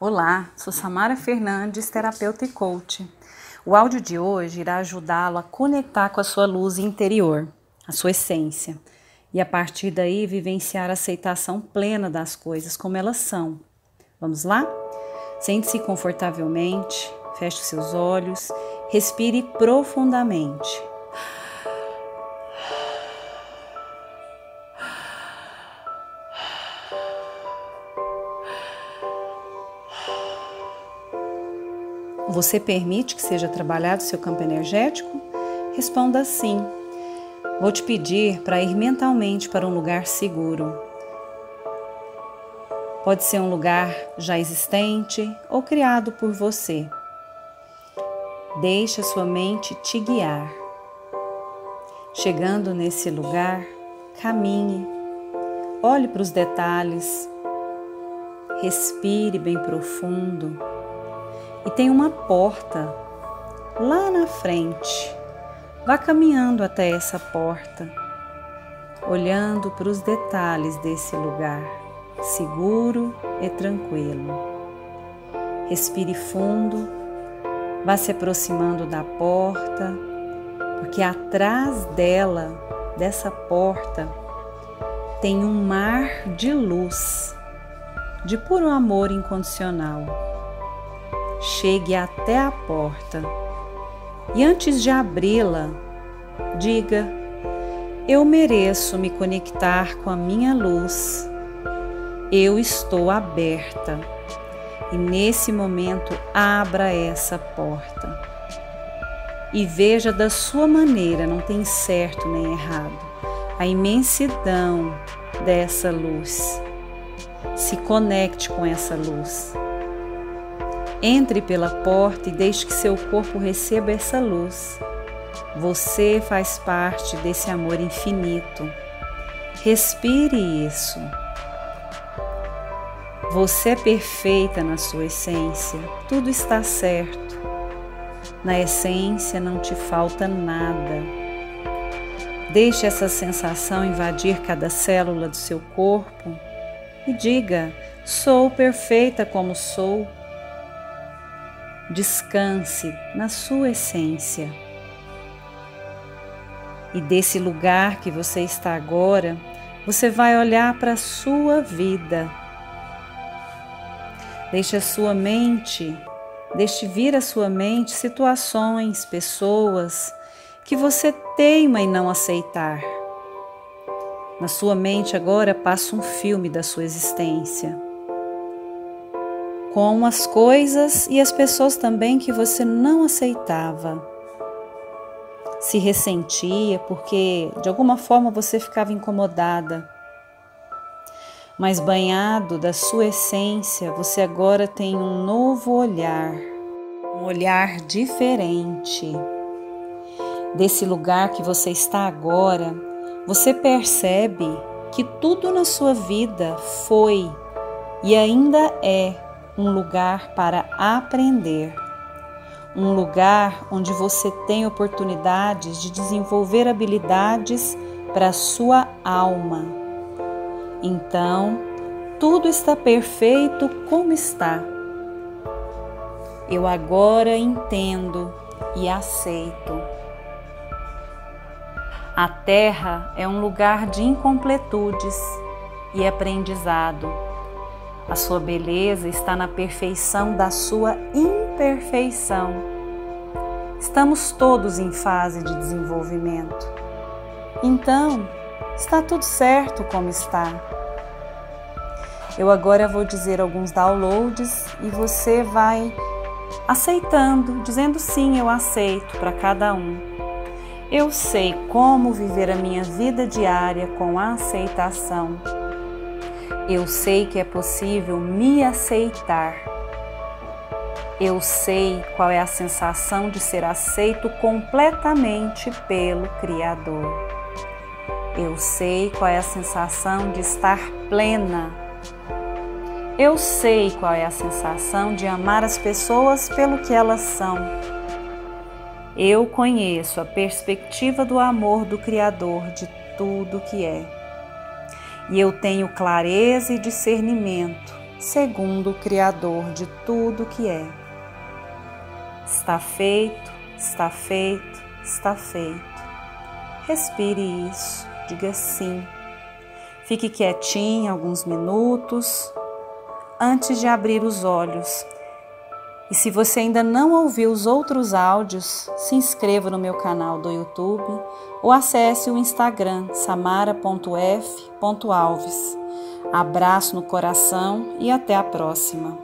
Olá, sou Samara Fernandes, terapeuta e coach. O áudio de hoje irá ajudá-lo a conectar com a sua luz interior, a sua essência, e a partir daí vivenciar a aceitação plena das coisas como elas são. Vamos lá? Sente-se confortavelmente, feche seus olhos, respire profundamente. Você permite que seja trabalhado seu campo energético? Responda sim. Vou te pedir para ir mentalmente para um lugar seguro. Pode ser um lugar já existente ou criado por você. Deixe a sua mente te guiar. Chegando nesse lugar, caminhe, olhe para os detalhes, respire bem profundo e tem uma porta lá na frente. Vá caminhando até essa porta, olhando para os detalhes desse lugar, seguro e tranquilo. Respire fundo, vá se aproximando da porta, porque atrás dela, dessa porta, tem um mar de luz, de puro amor incondicional chegue até a porta e antes de abri-la, diga: Eu mereço me conectar com a minha luz. Eu estou aberta. E nesse momento, abra essa porta. E veja da sua maneira, não tem certo nem errado, a imensidão dessa luz. Se conecte com essa luz. Entre pela porta e deixe que seu corpo receba essa luz. Você faz parte desse amor infinito. Respire isso. Você é perfeita na sua essência, tudo está certo. Na essência não te falta nada. Deixe essa sensação invadir cada célula do seu corpo e diga: Sou perfeita como sou. Descanse na sua essência. E desse lugar que você está agora, você vai olhar para a sua vida. Deixe a sua mente, deixe vir à sua mente situações, pessoas que você teima em não aceitar. Na sua mente agora passa um filme da sua existência com as coisas e as pessoas também que você não aceitava. Se ressentia porque de alguma forma você ficava incomodada. Mas banhado da sua essência, você agora tem um novo olhar, um olhar diferente. Desse lugar que você está agora, você percebe que tudo na sua vida foi e ainda é um lugar para aprender, um lugar onde você tem oportunidades de desenvolver habilidades para a sua alma. Então, tudo está perfeito como está. Eu agora entendo e aceito. A Terra é um lugar de incompletudes e aprendizado a sua beleza está na perfeição da sua imperfeição. Estamos todos em fase de desenvolvimento. Então, está tudo certo como está. Eu agora vou dizer alguns downloads e você vai aceitando, dizendo sim, eu aceito para cada um. Eu sei como viver a minha vida diária com aceitação. Eu sei que é possível me aceitar. Eu sei qual é a sensação de ser aceito completamente pelo Criador. Eu sei qual é a sensação de estar plena. Eu sei qual é a sensação de amar as pessoas pelo que elas são. Eu conheço a perspectiva do amor do Criador de tudo que é e eu tenho clareza e discernimento, segundo o Criador de tudo que é. Está feito, está feito, está feito. Respire isso, diga sim. Fique quietinho alguns minutos antes de abrir os olhos. E se você ainda não ouviu os outros áudios, se inscreva no meu canal do YouTube ou acesse o Instagram samara.f.alves. Abraço no coração e até a próxima.